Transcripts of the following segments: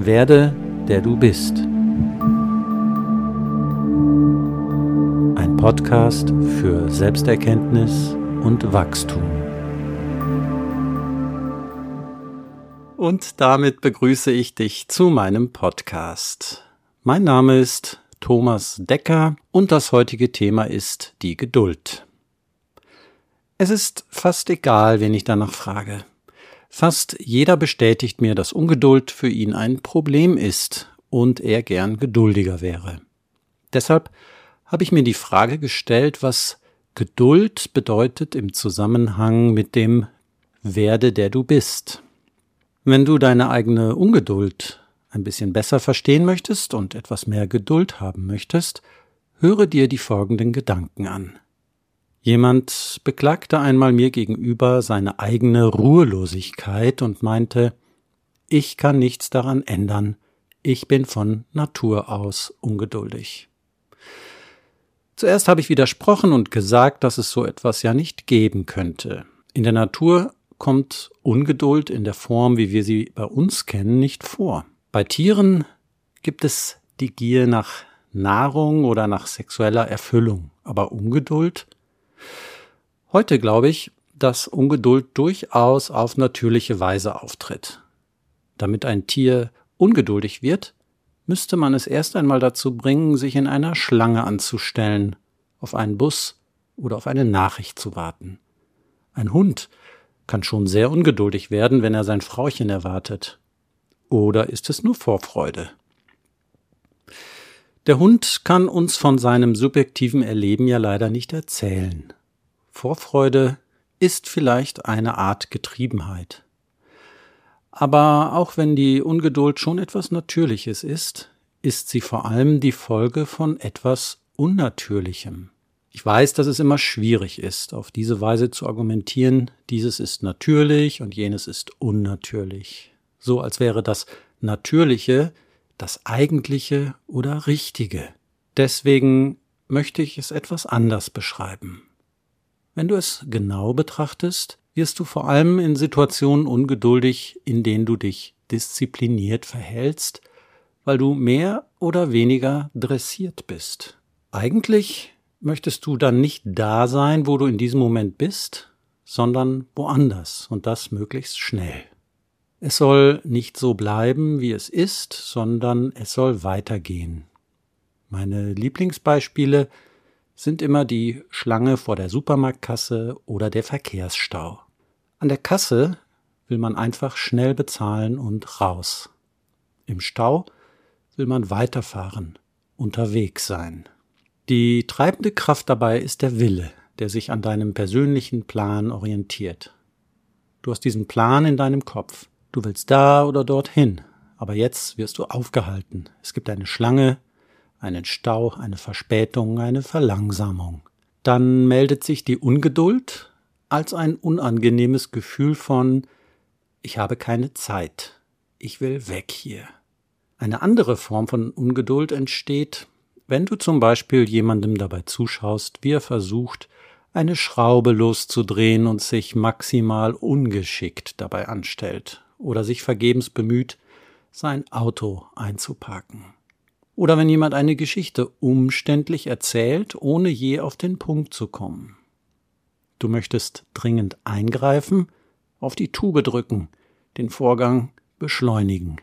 Werde, der du bist. Ein Podcast für Selbsterkenntnis und Wachstum. Und damit begrüße ich dich zu meinem Podcast. Mein Name ist Thomas Decker und das heutige Thema ist die Geduld. Es ist fast egal, wen ich danach frage. Fast jeder bestätigt mir, dass Ungeduld für ihn ein Problem ist und er gern geduldiger wäre. Deshalb habe ich mir die Frage gestellt, was Geduld bedeutet im Zusammenhang mit dem Werde, der du bist. Wenn du deine eigene Ungeduld ein bisschen besser verstehen möchtest und etwas mehr Geduld haben möchtest, höre dir die folgenden Gedanken an. Jemand beklagte einmal mir gegenüber seine eigene Ruhelosigkeit und meinte, ich kann nichts daran ändern, ich bin von Natur aus ungeduldig. Zuerst habe ich widersprochen und gesagt, dass es so etwas ja nicht geben könnte. In der Natur kommt Ungeduld in der Form, wie wir sie bei uns kennen, nicht vor. Bei Tieren gibt es die Gier nach Nahrung oder nach sexueller Erfüllung, aber Ungeduld Heute glaube ich, dass Ungeduld durchaus auf natürliche Weise auftritt. Damit ein Tier ungeduldig wird, müsste man es erst einmal dazu bringen, sich in einer Schlange anzustellen, auf einen Bus oder auf eine Nachricht zu warten. Ein Hund kann schon sehr ungeduldig werden, wenn er sein Frauchen erwartet. Oder ist es nur Vorfreude? Der Hund kann uns von seinem subjektiven Erleben ja leider nicht erzählen. Vorfreude ist vielleicht eine Art Getriebenheit. Aber auch wenn die Ungeduld schon etwas Natürliches ist, ist sie vor allem die Folge von etwas Unnatürlichem. Ich weiß, dass es immer schwierig ist, auf diese Weise zu argumentieren, dieses ist natürlich und jenes ist unnatürlich. So als wäre das Natürliche das Eigentliche oder Richtige. Deswegen möchte ich es etwas anders beschreiben. Wenn du es genau betrachtest, wirst du vor allem in Situationen ungeduldig, in denen du dich diszipliniert verhältst, weil du mehr oder weniger dressiert bist. Eigentlich möchtest du dann nicht da sein, wo du in diesem Moment bist, sondern woanders und das möglichst schnell. Es soll nicht so bleiben, wie es ist, sondern es soll weitergehen. Meine Lieblingsbeispiele sind immer die Schlange vor der Supermarktkasse oder der Verkehrsstau. An der Kasse will man einfach schnell bezahlen und raus. Im Stau will man weiterfahren, unterwegs sein. Die treibende Kraft dabei ist der Wille, der sich an deinem persönlichen Plan orientiert. Du hast diesen Plan in deinem Kopf. Du willst da oder dorthin, aber jetzt wirst du aufgehalten. Es gibt eine Schlange, einen Stau, eine Verspätung, eine Verlangsamung. Dann meldet sich die Ungeduld als ein unangenehmes Gefühl von ich habe keine Zeit, ich will weg hier. Eine andere Form von Ungeduld entsteht, wenn du zum Beispiel jemandem dabei zuschaust, wie er versucht, eine Schraube loszudrehen und sich maximal ungeschickt dabei anstellt oder sich vergebens bemüht, sein Auto einzuparken oder wenn jemand eine Geschichte umständlich erzählt, ohne je auf den Punkt zu kommen. Du möchtest dringend eingreifen, auf die Tube drücken, den Vorgang beschleunigen.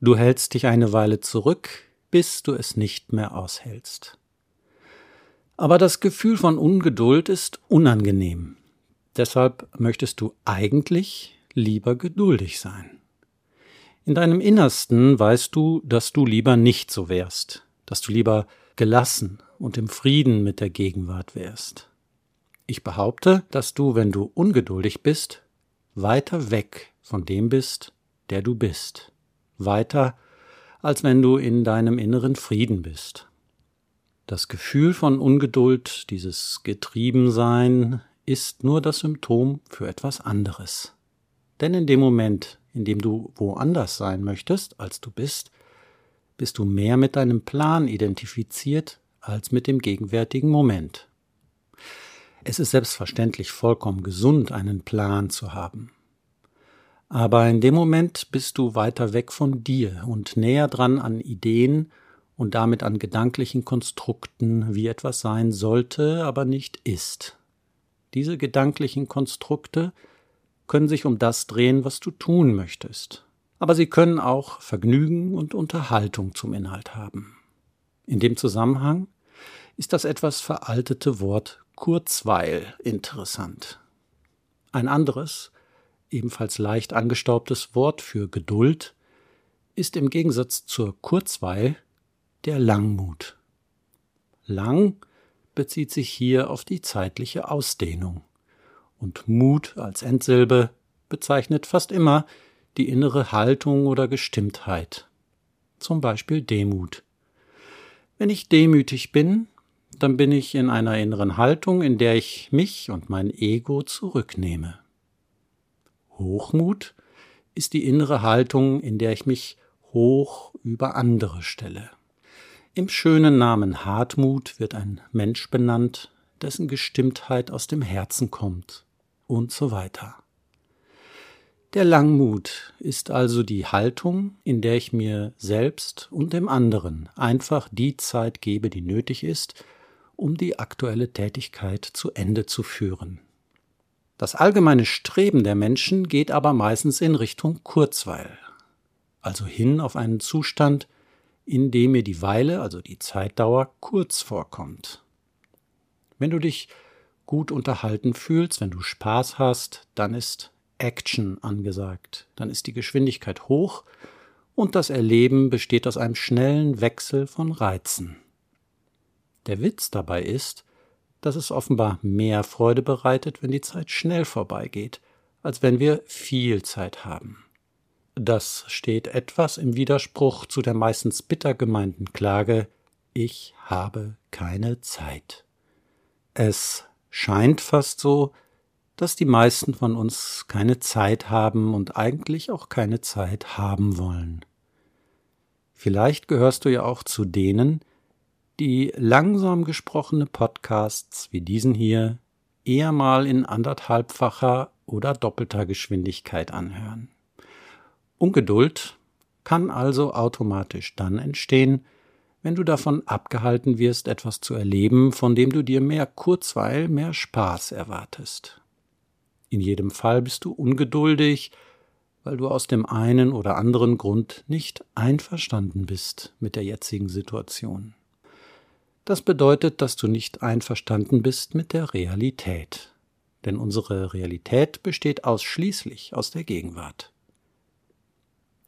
Du hältst dich eine Weile zurück, bis du es nicht mehr aushältst. Aber das Gefühl von Ungeduld ist unangenehm. Deshalb möchtest du eigentlich lieber geduldig sein. In deinem Innersten weißt du, dass du lieber nicht so wärst, dass du lieber gelassen und im Frieden mit der Gegenwart wärst. Ich behaupte, dass du, wenn du ungeduldig bist, weiter weg von dem bist, der du bist, weiter als wenn du in deinem inneren Frieden bist. Das Gefühl von Ungeduld, dieses Getriebensein, ist nur das Symptom für etwas anderes. Denn in dem Moment, in dem du woanders sein möchtest, als du bist, bist du mehr mit deinem Plan identifiziert als mit dem gegenwärtigen Moment. Es ist selbstverständlich vollkommen gesund, einen Plan zu haben. Aber in dem Moment bist du weiter weg von dir und näher dran an Ideen und damit an gedanklichen Konstrukten, wie etwas sein sollte, aber nicht ist. Diese gedanklichen Konstrukte können sich um das drehen, was du tun möchtest. Aber sie können auch Vergnügen und Unterhaltung zum Inhalt haben. In dem Zusammenhang ist das etwas veraltete Wort Kurzweil interessant. Ein anderes, ebenfalls leicht angestaubtes Wort für Geduld ist im Gegensatz zur Kurzweil der Langmut. Lang bezieht sich hier auf die zeitliche Ausdehnung und Mut als Endsilbe bezeichnet fast immer die innere Haltung oder Gestimmtheit, zum Beispiel Demut. Wenn ich demütig bin, dann bin ich in einer inneren Haltung, in der ich mich und mein Ego zurücknehme. Hochmut ist die innere Haltung, in der ich mich hoch über andere stelle. Im schönen Namen Hartmut wird ein Mensch benannt, dessen Gestimmtheit aus dem Herzen kommt und so weiter. Der Langmut ist also die Haltung, in der ich mir selbst und dem anderen einfach die Zeit gebe, die nötig ist, um die aktuelle Tätigkeit zu Ende zu führen. Das allgemeine Streben der Menschen geht aber meistens in Richtung Kurzweil, also hin auf einen Zustand, in dem mir die Weile, also die Zeitdauer, kurz vorkommt. Wenn du dich gut unterhalten fühlst, wenn du Spaß hast, dann ist Action angesagt, dann ist die Geschwindigkeit hoch und das Erleben besteht aus einem schnellen Wechsel von Reizen. Der Witz dabei ist, dass es offenbar mehr Freude bereitet, wenn die Zeit schnell vorbeigeht, als wenn wir viel Zeit haben. Das steht etwas im Widerspruch zu der meistens bitter gemeinten Klage Ich habe keine Zeit. Es scheint fast so, dass die meisten von uns keine Zeit haben und eigentlich auch keine Zeit haben wollen. Vielleicht gehörst du ja auch zu denen, die langsam gesprochene Podcasts wie diesen hier eher mal in anderthalbfacher oder doppelter Geschwindigkeit anhören. Ungeduld kann also automatisch dann entstehen, wenn du davon abgehalten wirst, etwas zu erleben, von dem du dir mehr Kurzweil, mehr Spaß erwartest. In jedem Fall bist du ungeduldig, weil du aus dem einen oder anderen Grund nicht einverstanden bist mit der jetzigen Situation. Das bedeutet, dass du nicht einverstanden bist mit der Realität. Denn unsere Realität besteht ausschließlich aus der Gegenwart.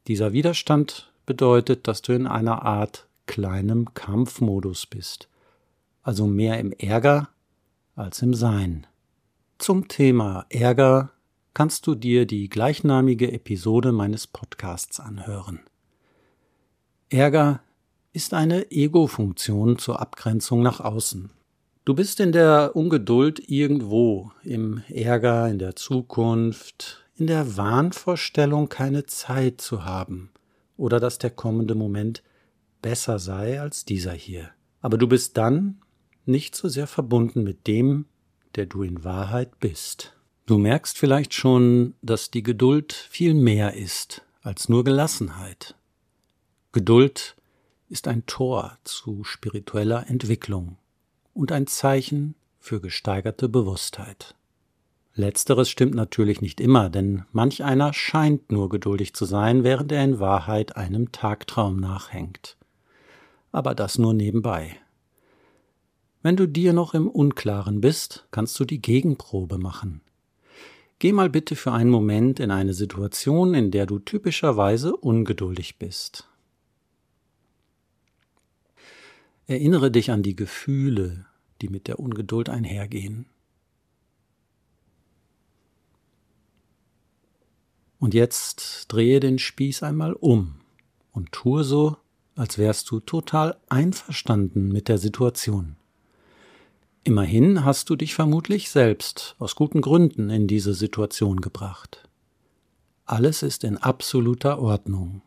Dieser Widerstand bedeutet, dass du in einer Art kleinem Kampfmodus bist, also mehr im Ärger als im Sein. Zum Thema Ärger kannst du dir die gleichnamige Episode meines Podcasts anhören. Ärger ist eine Ego-Funktion zur Abgrenzung nach außen. Du bist in der Ungeduld irgendwo, im Ärger, in der Zukunft, in der Wahnvorstellung keine Zeit zu haben oder dass der kommende Moment besser sei als dieser hier. Aber du bist dann nicht so sehr verbunden mit dem, der du in Wahrheit bist. Du merkst vielleicht schon, dass die Geduld viel mehr ist als nur Gelassenheit. Geduld ist ein Tor zu spiritueller Entwicklung und ein Zeichen für gesteigerte Bewusstheit. Letzteres stimmt natürlich nicht immer, denn manch einer scheint nur geduldig zu sein, während er in Wahrheit einem Tagtraum nachhängt. Aber das nur nebenbei. Wenn du dir noch im Unklaren bist, kannst du die Gegenprobe machen. Geh mal bitte für einen Moment in eine Situation, in der du typischerweise ungeduldig bist. Erinnere dich an die Gefühle, die mit der Ungeduld einhergehen. Und jetzt drehe den Spieß einmal um und tue so, als wärst du total einverstanden mit der Situation. Immerhin hast du dich vermutlich selbst aus guten Gründen in diese Situation gebracht. Alles ist in absoluter Ordnung.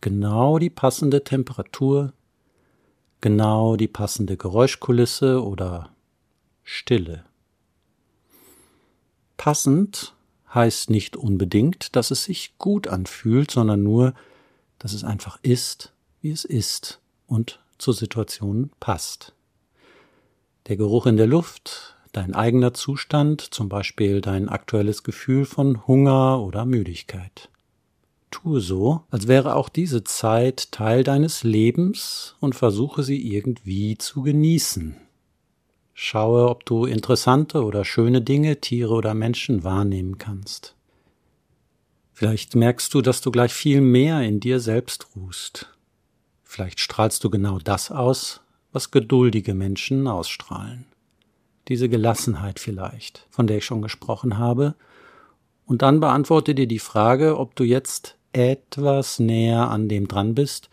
Genau die passende Temperatur, genau die passende Geräuschkulisse oder Stille. Passend heißt nicht unbedingt, dass es sich gut anfühlt, sondern nur, dass es einfach ist, wie es ist und zur Situation passt. Der Geruch in der Luft, dein eigener Zustand, zum Beispiel dein aktuelles Gefühl von Hunger oder Müdigkeit. Tue so, als wäre auch diese Zeit Teil deines Lebens und versuche sie irgendwie zu genießen. Schaue, ob du interessante oder schöne Dinge, Tiere oder Menschen wahrnehmen kannst. Vielleicht merkst du, dass du gleich viel mehr in dir selbst ruhst. Vielleicht strahlst du genau das aus, was geduldige Menschen ausstrahlen. Diese Gelassenheit vielleicht, von der ich schon gesprochen habe, und dann beantworte dir die Frage, ob du jetzt etwas näher an dem dran bist,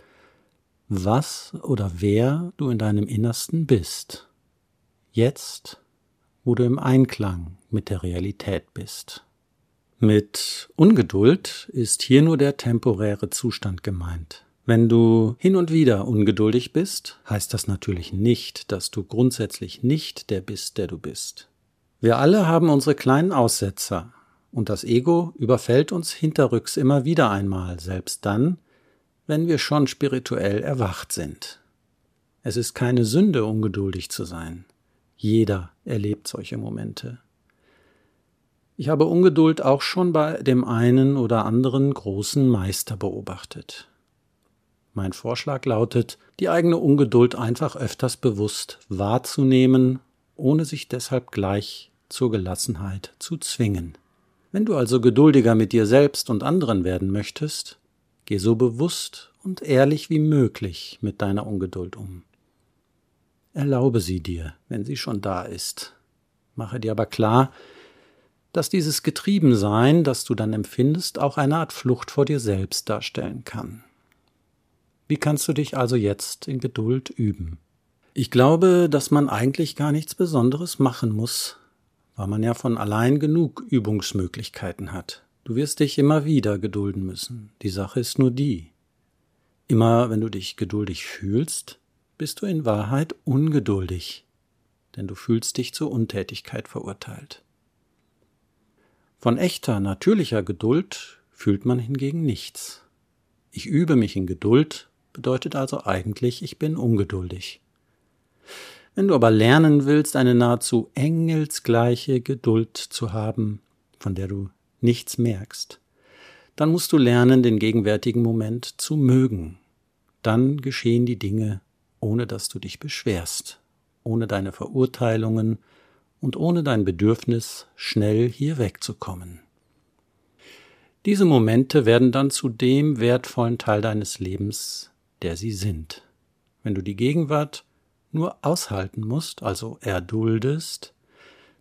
was oder wer du in deinem Innersten bist. Jetzt, wo du im Einklang mit der Realität bist. Mit Ungeduld ist hier nur der temporäre Zustand gemeint. Wenn du hin und wieder ungeduldig bist, heißt das natürlich nicht, dass du grundsätzlich nicht der bist, der du bist. Wir alle haben unsere kleinen Aussetzer, und das Ego überfällt uns hinterrücks immer wieder einmal, selbst dann, wenn wir schon spirituell erwacht sind. Es ist keine Sünde, ungeduldig zu sein. Jeder erlebt solche Momente. Ich habe Ungeduld auch schon bei dem einen oder anderen großen Meister beobachtet. Mein Vorschlag lautet, die eigene Ungeduld einfach öfters bewusst wahrzunehmen, ohne sich deshalb gleich zur Gelassenheit zu zwingen. Wenn du also geduldiger mit dir selbst und anderen werden möchtest, geh so bewusst und ehrlich wie möglich mit deiner Ungeduld um. Erlaube sie dir, wenn sie schon da ist. Mache dir aber klar, dass dieses Getriebensein, das du dann empfindest, auch eine Art Flucht vor dir selbst darstellen kann. Wie kannst du dich also jetzt in Geduld üben? Ich glaube, dass man eigentlich gar nichts Besonderes machen muss, weil man ja von allein genug Übungsmöglichkeiten hat. Du wirst dich immer wieder gedulden müssen. Die Sache ist nur die. Immer wenn du dich geduldig fühlst, bist du in Wahrheit ungeduldig, denn du fühlst dich zur Untätigkeit verurteilt. Von echter, natürlicher Geduld fühlt man hingegen nichts. Ich übe mich in Geduld bedeutet also eigentlich, ich bin ungeduldig. Wenn du aber lernen willst, eine nahezu engelsgleiche Geduld zu haben, von der du nichts merkst, dann musst du lernen, den gegenwärtigen Moment zu mögen. Dann geschehen die Dinge, ohne dass du dich beschwerst, ohne deine Verurteilungen und ohne dein Bedürfnis, schnell hier wegzukommen. Diese Momente werden dann zu dem wertvollen Teil deines Lebens, der sie sind. Wenn du die Gegenwart nur aushalten musst, also erduldest,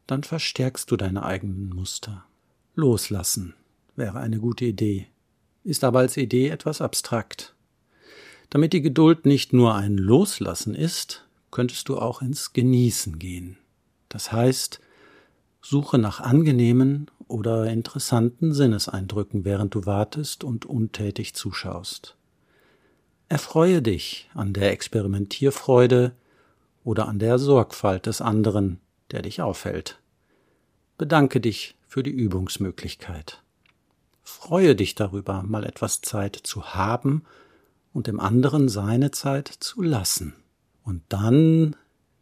dann verstärkst du deine eigenen Muster. Loslassen wäre eine gute Idee, ist aber als Idee etwas abstrakt. Damit die Geduld nicht nur ein Loslassen ist, könntest du auch ins Genießen gehen. Das heißt, suche nach angenehmen oder interessanten Sinneseindrücken, während du wartest und untätig zuschaust. Erfreue dich an der Experimentierfreude, oder an der Sorgfalt des anderen, der dich aufhält. Bedanke dich für die Übungsmöglichkeit. Freue dich darüber, mal etwas Zeit zu haben und dem anderen seine Zeit zu lassen. Und dann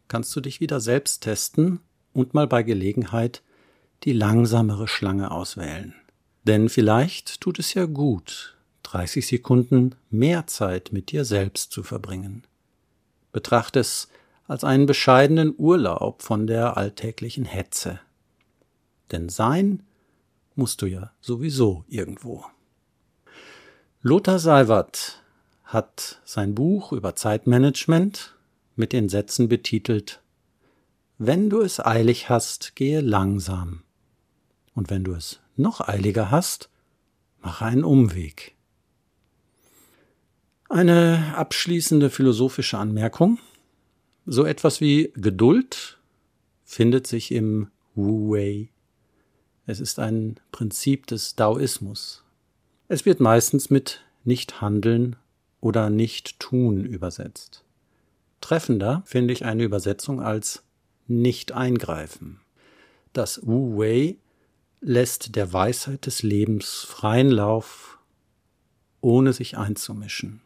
kannst du dich wieder selbst testen und mal bei Gelegenheit die langsamere Schlange auswählen. Denn vielleicht tut es ja gut, 30 Sekunden mehr Zeit mit dir selbst zu verbringen. Betrachte es als einen bescheidenen Urlaub von der alltäglichen Hetze. Denn sein musst du ja sowieso irgendwo. Lothar Seiwert hat sein Buch über Zeitmanagement mit den Sätzen betitelt Wenn du es eilig hast, gehe langsam. Und wenn du es noch eiliger hast, mache einen Umweg. Eine abschließende philosophische Anmerkung. So etwas wie Geduld findet sich im Wu Wei. Es ist ein Prinzip des Daoismus. Es wird meistens mit nicht handeln oder nicht tun übersetzt. Treffender finde ich eine Übersetzung als nicht eingreifen. Das Wu Wei lässt der Weisheit des Lebens freien Lauf, ohne sich einzumischen.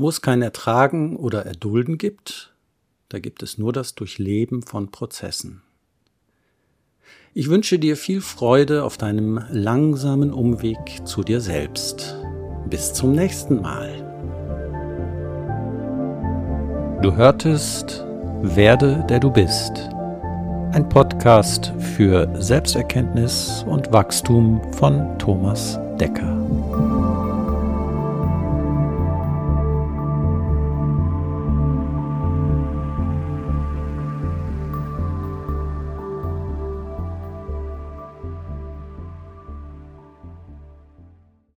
Wo es kein Ertragen oder Erdulden gibt, da gibt es nur das Durchleben von Prozessen. Ich wünsche dir viel Freude auf deinem langsamen Umweg zu dir selbst. Bis zum nächsten Mal. Du hörtest Werde der du bist. Ein Podcast für Selbsterkenntnis und Wachstum von Thomas Decker.